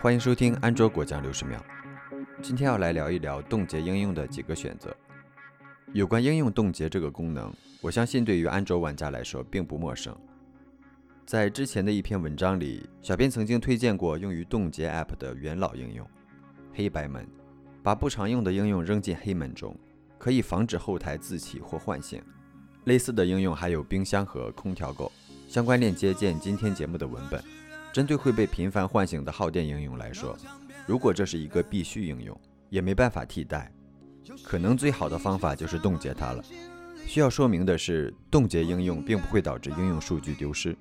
欢迎收听安卓果酱六十秒。今天要来聊一聊冻结应用的几个选择。有关应用冻结这个功能，我相信对于安卓玩家来说并不陌生。在之前的一篇文章里，小编曾经推荐过用于冻结 App 的元老应用——黑白门。把不常用的应用扔进黑门中，可以防止后台自启或唤醒。类似的应用还有冰箱和空调狗。相关链接见今天节目的文本。针对会被频繁唤醒的耗电应用来说，如果这是一个必须应用，也没办法替代，可能最好的方法就是冻结它了。需要说明的是，冻结应用并不会导致应用数据丢失。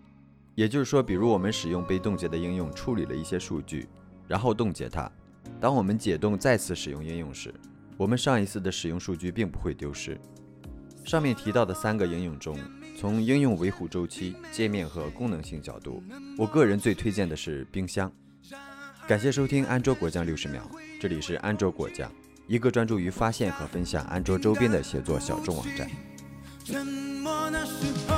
也就是说，比如我们使用被冻结的应用处理了一些数据，然后冻结它。当我们解冻再次使用应用时，我们上一次的使用数据并不会丢失。上面提到的三个应用中，从应用维护周期、界面和功能性角度，我个人最推荐的是冰箱。感谢收听安卓果酱六十秒，这里是安卓果酱，一个专注于发现和分享安卓周边的写作小众网站。沉默那时候